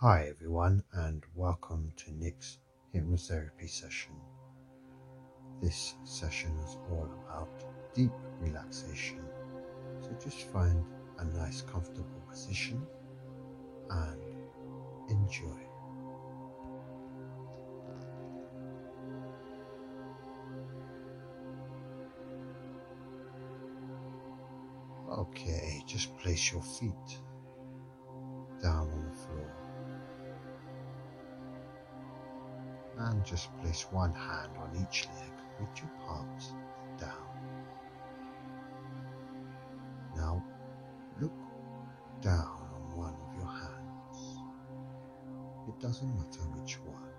Hi, everyone, and welcome to Nick's hypnotherapy session. This session is all about deep relaxation, so just find a nice, comfortable position and enjoy. Okay, just place your feet down on the floor and just place one hand on each leg with your palms down. Now look down on one of your hands. It doesn't matter which one,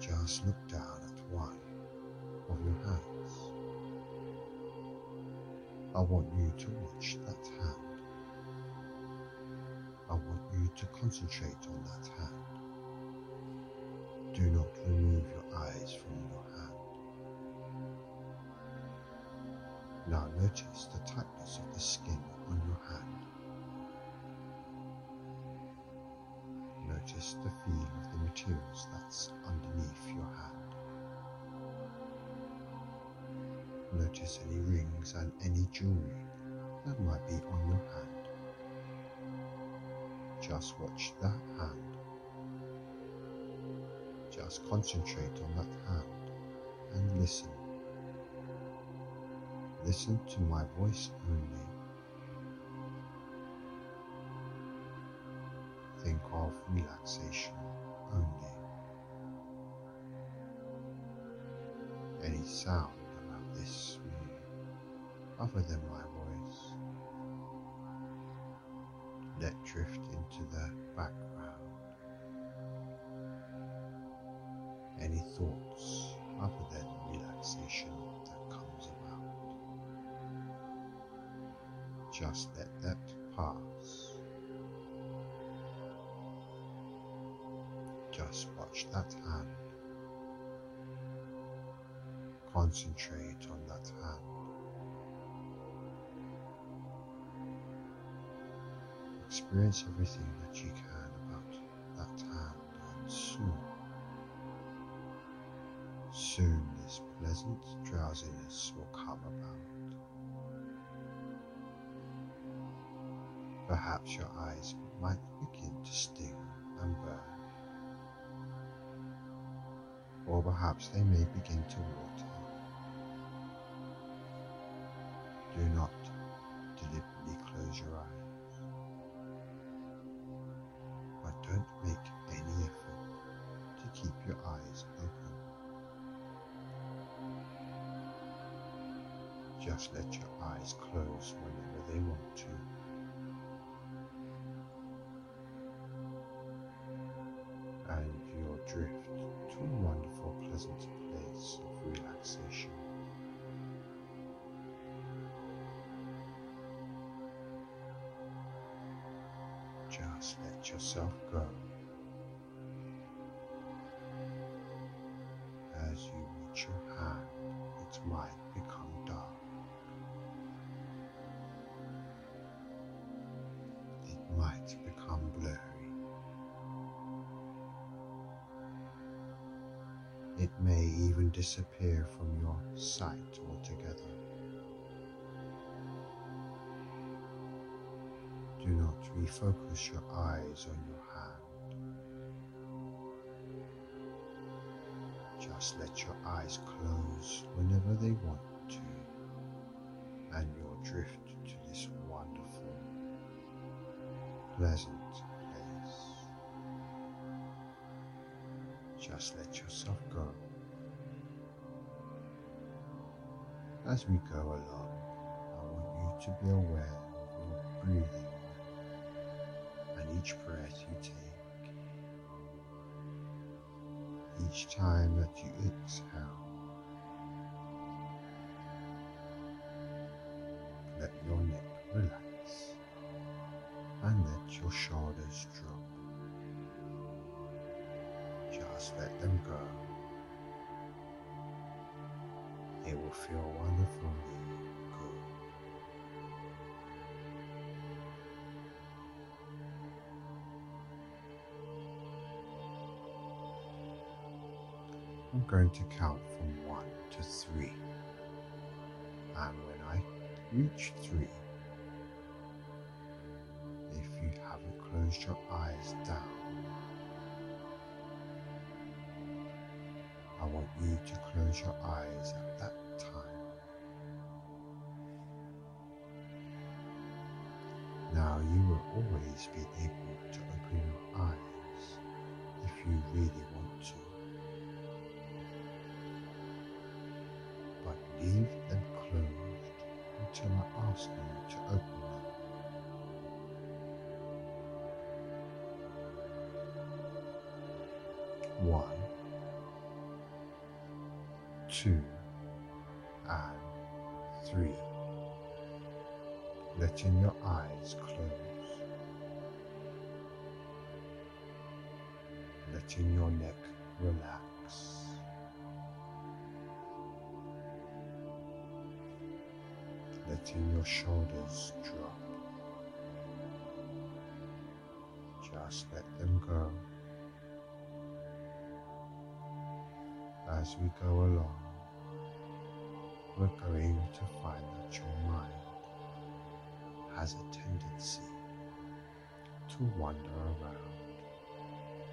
just look down at one of your hands. I want you to watch that hand. I want you to concentrate on that hand. Notice the tightness of the skin on your hand. Notice the feel of the materials that's underneath your hand. Notice any rings and any jewelry that might be on your hand. Just watch that hand. Just concentrate on that hand and listen. Listen to my voice only. Think of relaxation only. Any sound around this room other than my Just let that pass. Just watch that hand. Concentrate on that hand. Experience everything that you can about that hand and soon, soon this pleasant drowsiness will come about. Perhaps your eyes might begin to sting and burn, or perhaps they may begin to water. Pleasant place of relaxation. Just let yourself go disappear from your sight altogether. Do not refocus your eyes on your hand. Just let your eyes close whenever they want to, and you'll drift to this wonderful, pleasant place. Just let yourself go. As we go along, I want you to be aware of your breathing and each breath you take. Each time that you exhale, I'm going to count from one to three. And when I reach three, if you haven't closed your eyes down, I want you to close your eyes at that time. Now you will always be able to open your eyes if you really want to. But leave them closed until I ask you to open them. One, two, and three. Letting your eyes close. Letting your neck relax. Your shoulders drop. Just let them go. As we go along, we're going to find that your mind has a tendency to wander around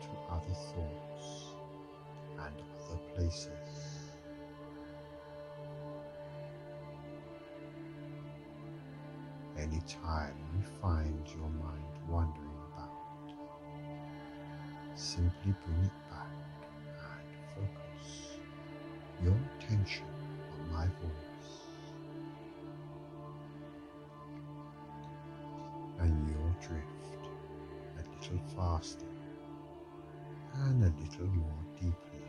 to other thoughts and other places. Anytime you find your mind wandering about, simply bring it back and focus your attention on my voice. And you'll drift a little faster and a little more deeply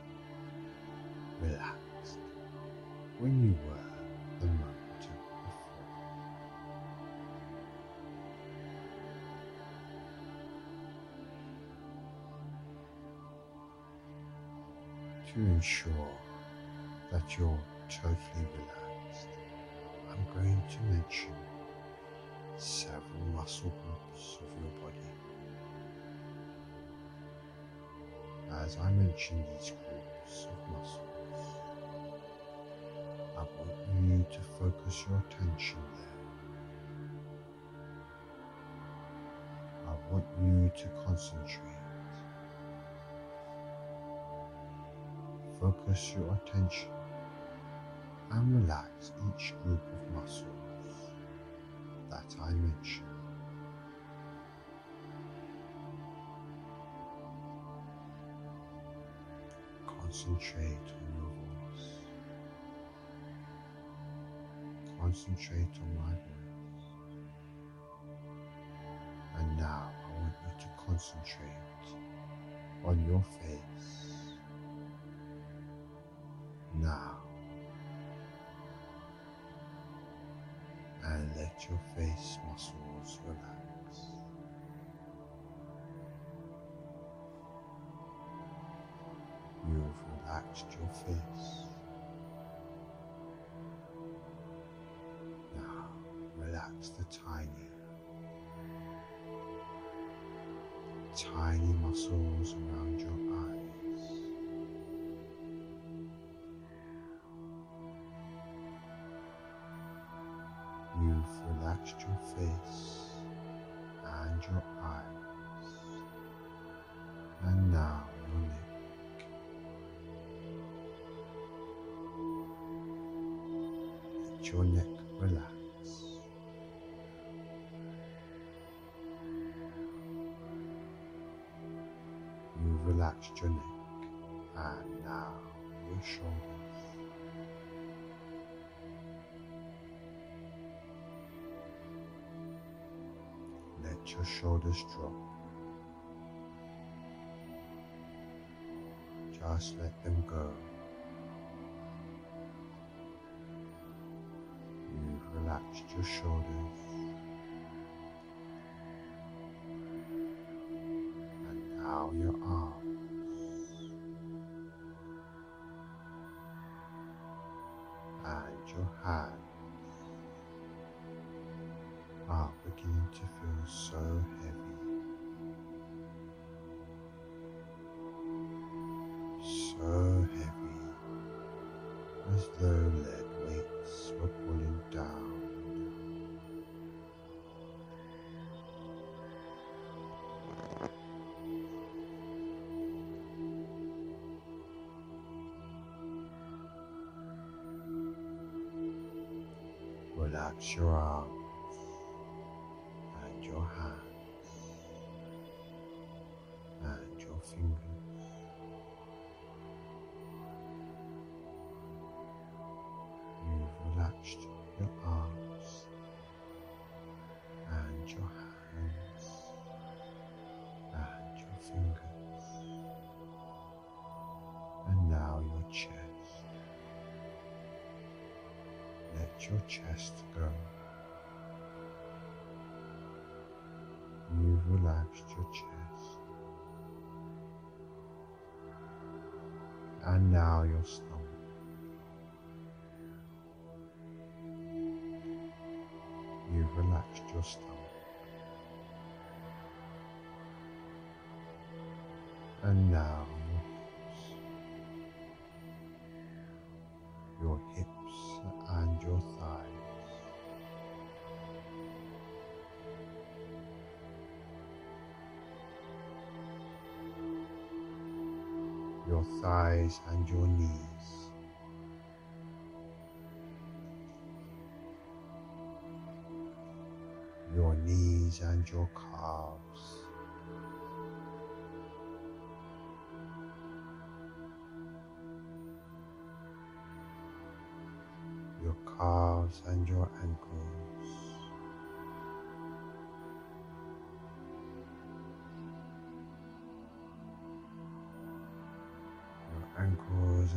relaxed when you were To ensure that you're totally relaxed, I'm going to mention several muscle groups of your body. As I mention these groups of muscles, I want you to focus your attention there. I want you to concentrate. Focus your attention and relax each group of muscles that I mentioned. Concentrate on your voice. Concentrate on my voice. And now I want you to concentrate on your face. Let your face muscles relax. You've relaxed your face. Now relax the tiny, tiny muscles around your shoulders drop. Just let them go. You've relaxed your shoulders. And now your arms. Relax your chest go. You've relaxed your chest. And now your stomach. You've relaxed your stomach. And now thighs and your knees. Your knees and your calves. Your calves and your ankles.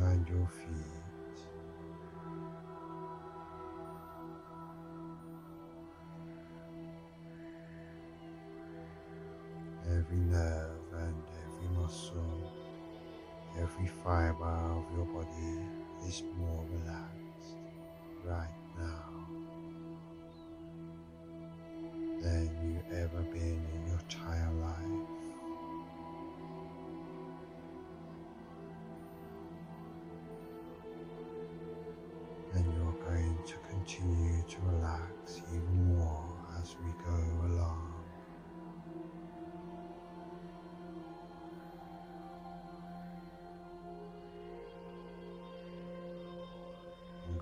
Ankles and your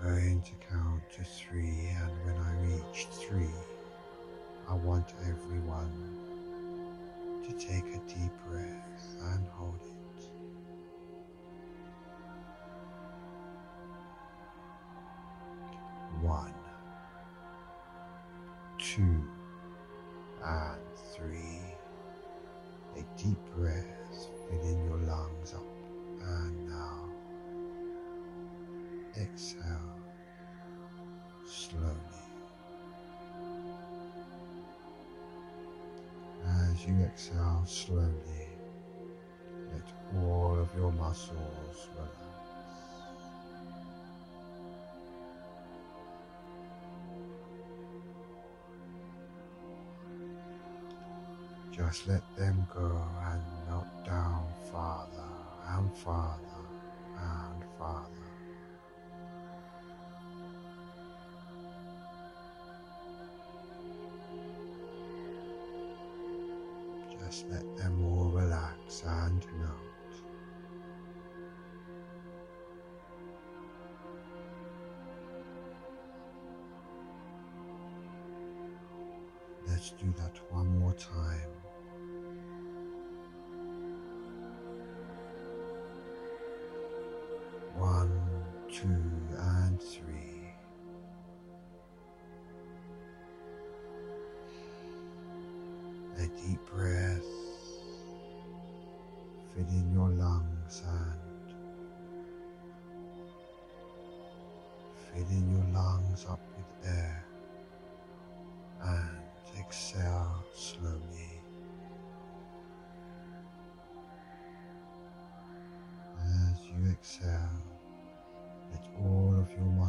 going to count to three, and when I reach three, I want everyone to take a deep breath and hold it. Just let them go and melt down farther and farther and farther. Just let them all relax and melt. Let's do that one more time. Two, and three. A deep breath, filling your lungs and filling your lungs up with air and exhale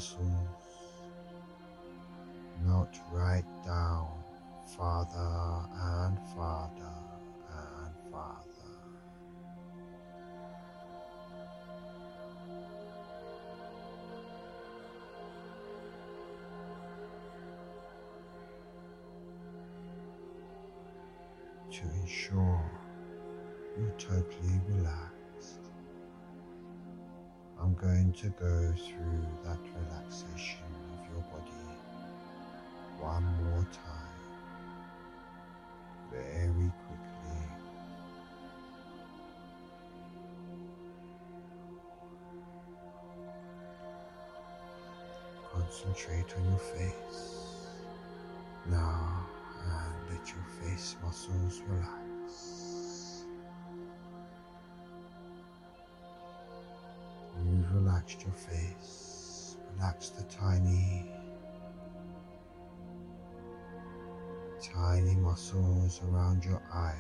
muscles. Not right down, farther and farther and farther. To ensure you totally relax going to go through that relaxation of your body one more time, very quickly. Concentrate on your face now and let your face muscles relax. Relaxed your face, relax the tiny, tiny muscles around your eyes.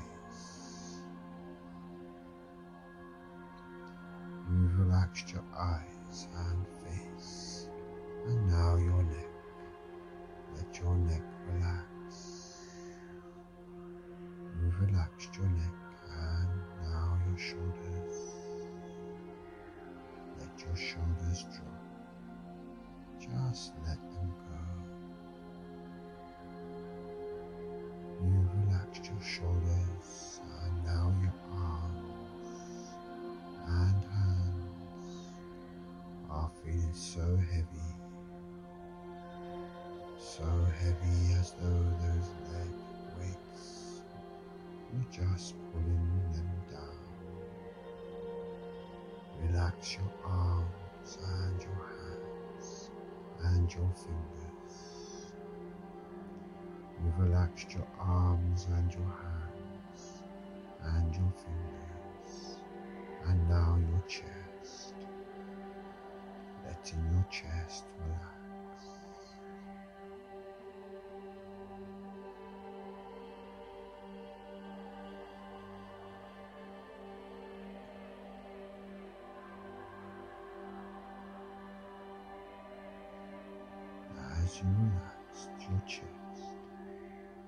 You've relaxed your eyes and face, and now your neck. Let your neck relax. You've relaxed your neck and now your shoulders. Just let them go. You've relaxed your shoulders and now your arms and hands are feeling so heavy so heavy as though those leg weights were just pulling them down. Relax your and your fingers. You've relaxed your arms and your hands and your fingers and now your chest. Letting your chest relax. As you relaxed your chest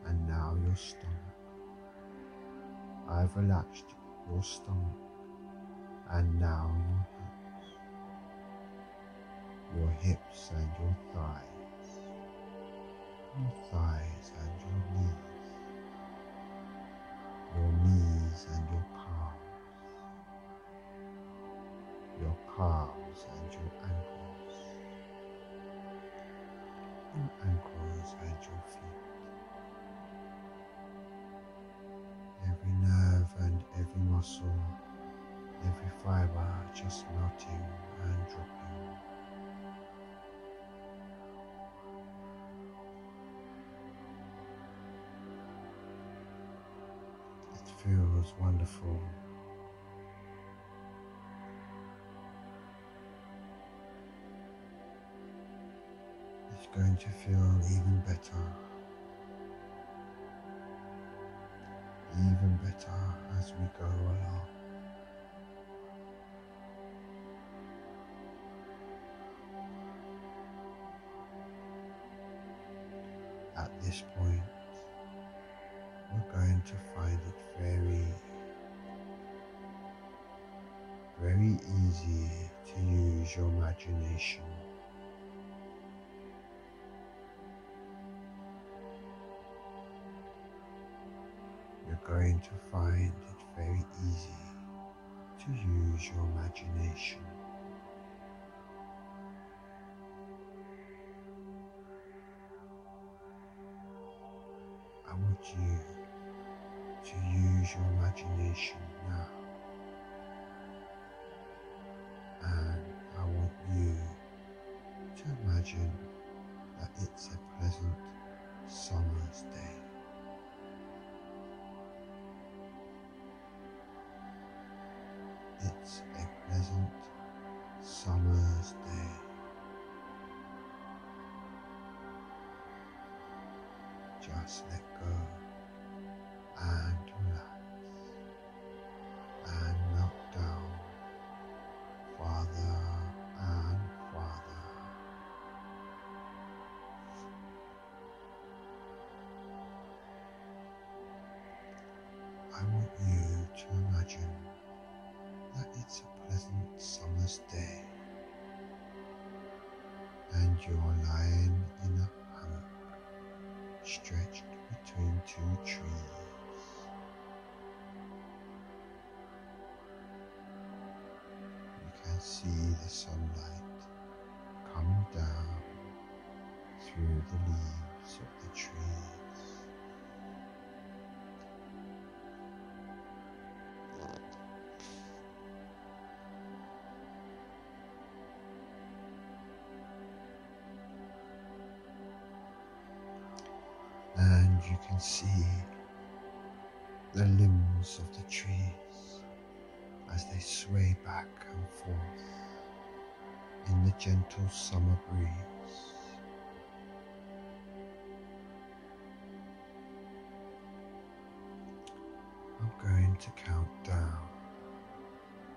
and now your stomach. I've relaxed your stomach and now your hips, your hips and your thighs, your thighs and your knees, your knees and your palms, your palms and your ankles your ankles and your feet. Every nerve and every muscle, every fiber just melting and dropping. It feels wonderful. Going to feel even better. Even better as we go along. At this point, we're going to find it very, very easy to use your imagination. To find it very easy to use your imagination. I want you to use your imagination now. And I want you to imagine that it's a pleasant summer's It's a pleasant summer's day. Just let go jawline in a hammock stretched between two trees. You can see the sunlight come down through the leaves of the trees. Can see the limbs of the trees as they sway back and forth in the gentle summer breeze. I'm going to count down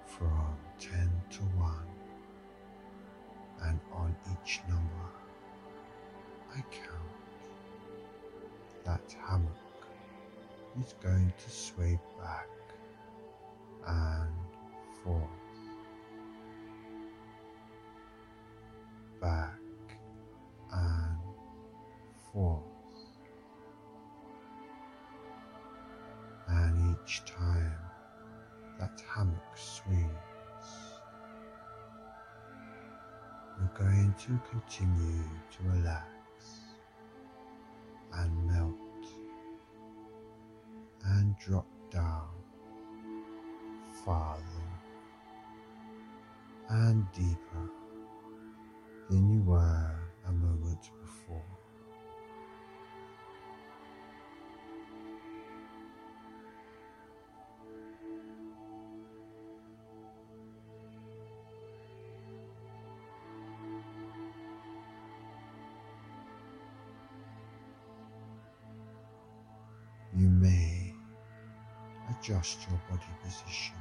from 10 to 1 and on each number I count that hammock is going to sway back and forth, back and forth, and each time that hammock swings, we're going to continue to relax and melt drop down farther and deeper than you were adjust your body position.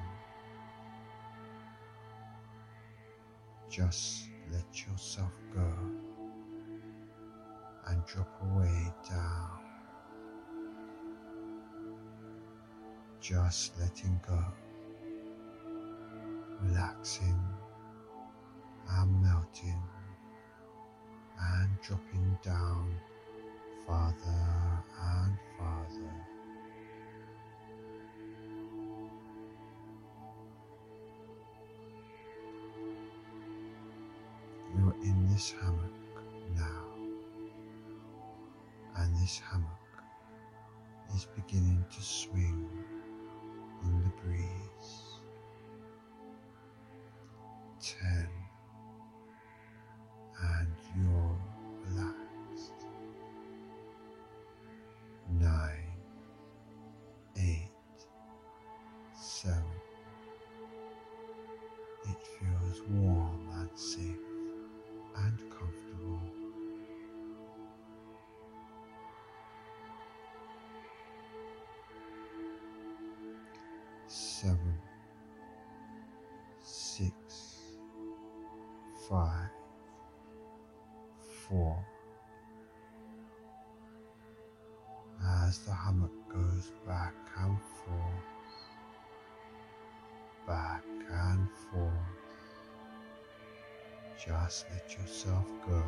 Just let yourself go and drop away down. Just letting go, relaxing and melting and dropping down farther and farther. In this hammock now, and this hammock is beginning to swing in the breeze. Five, four. As the hammock goes back and forth, back and forth. Just let yourself go.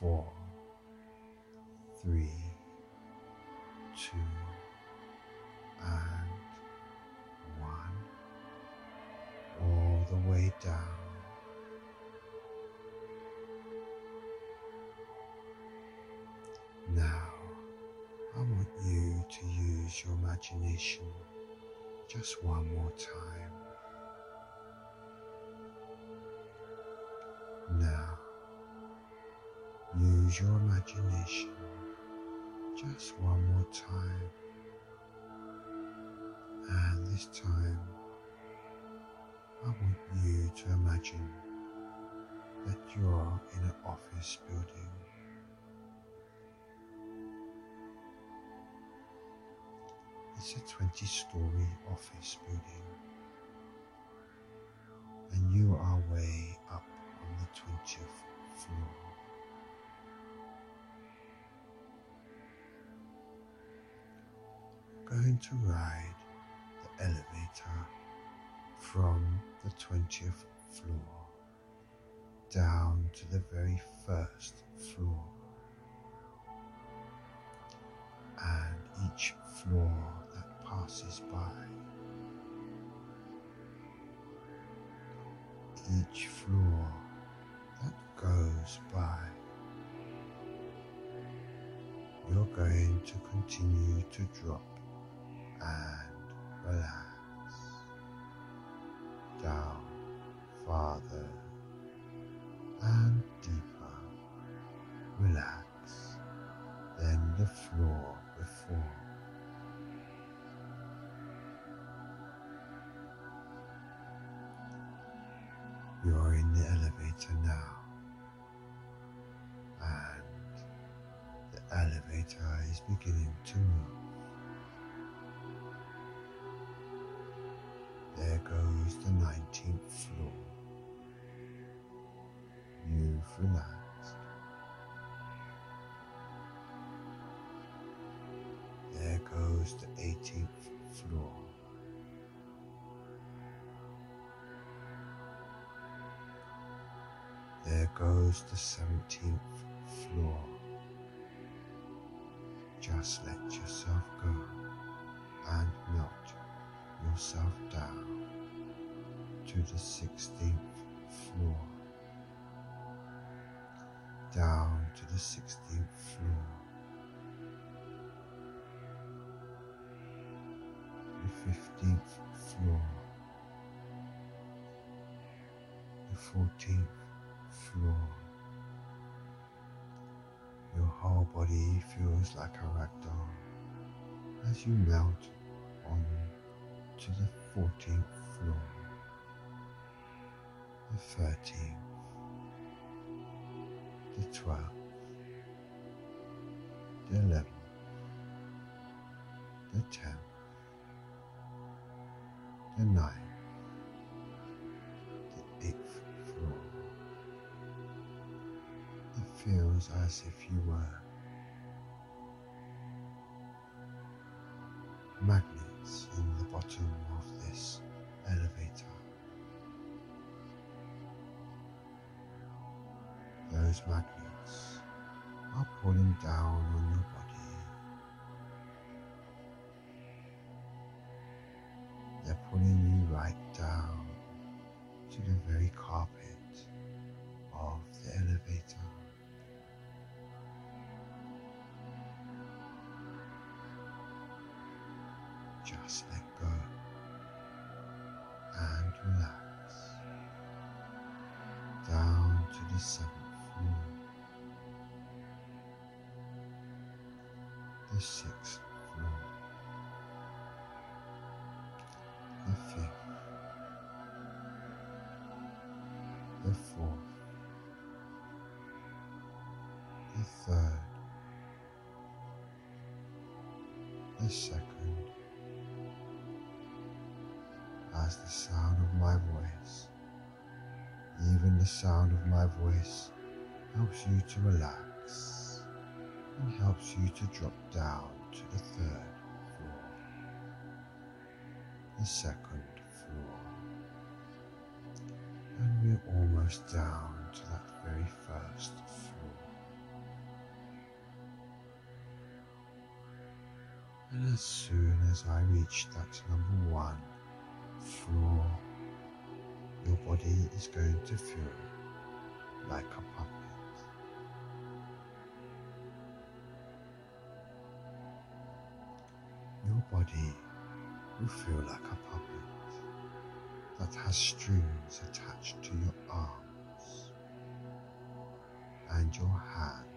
Four, three, two, and the way down. Now, I want you to use your imagination just one more time. Now, use your imagination just one more time. And this time, I want you to imagine that you're in an office building. It's a 20 story office building, and you are way up on the 20th floor. Going to ride the elevator from the 20th floor down to the very first floor. And each floor that passes by each floor that goes by, you're going to continue to drop and relax down farther and deeper. Relax than the floor before. You're in the elevator now, and the elevator is beginning to move. 19th floor. You've relaxed. There goes the 18th floor. There goes the 17th floor. Just let yourself go and melt yourself down to the 16th floor. Down to the 16th floor. The 15th floor. The 14th floor. Your whole body feels like a ragdoll as you melt on to the 14th floor, the 13th, the 12th, the 11th, the 10th, the 9th, the 8th floor. It feels as if you were down on your body. They're pulling you right down to the very carpet of the elevator. Just let go and relax down to the seventh sixth floor, the fifth, the fourth, the third, the second. As the sound of my voice, even the sound of my voice, helps you to relax and helps you to drop down to the third floor, the second floor, and we're almost down to that very first floor. And as soon as I reach that number one, floor, your body is going to feel like a puppet. Body will feel like a puppet that has strings attached to your arms and your hands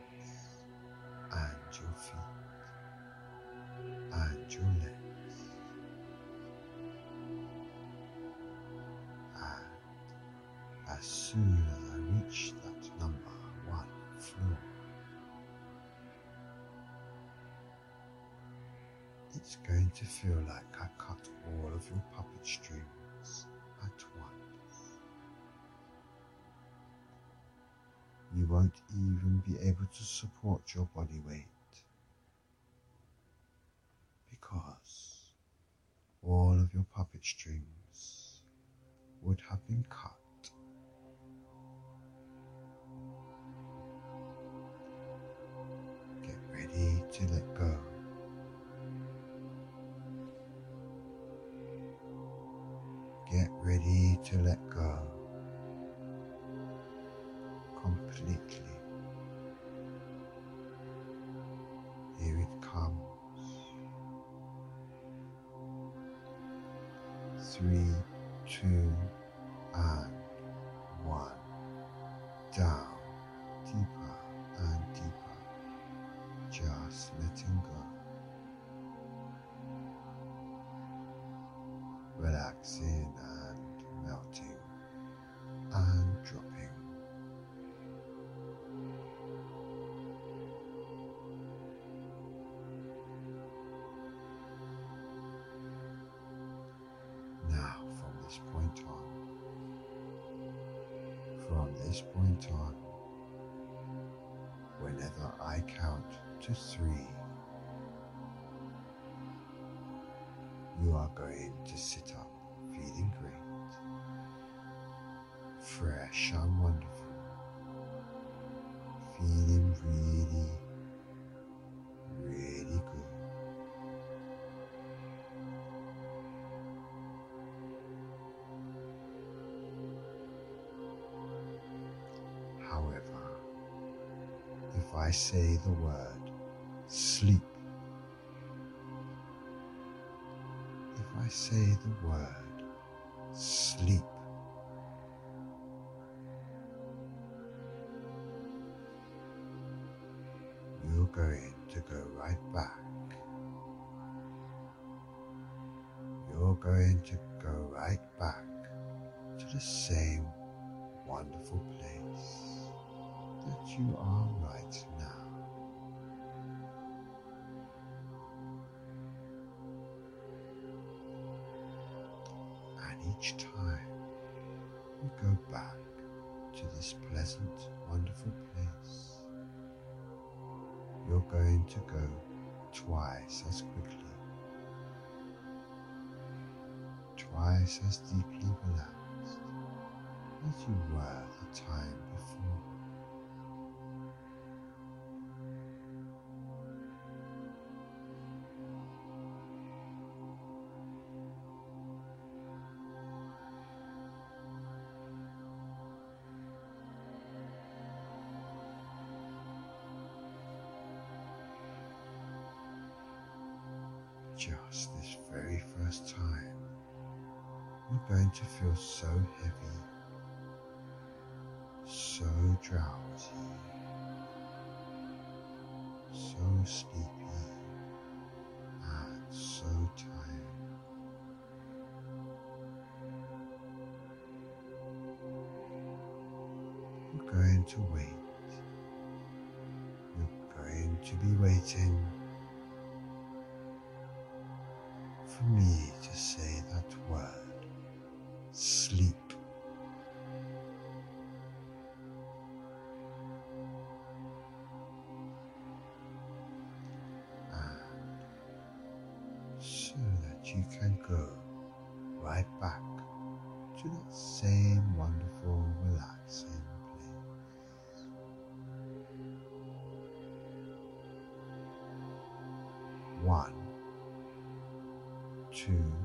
Won't even be able to support your body weight because all of your puppet strings would have been cut. From this point on, whenever I count to three, you are going to sit up feeling great, fresh and wonderful, feeling really, I say the word sleep, if I say the word sleep, you're going to go right back. You're going to go right back to the same wonderful place that you are right now. Each time you go back to this pleasant, wonderful place, you're going to go twice as quickly, twice as deeply relaxed as you were the time before. To wait. You're going to be waiting for me two,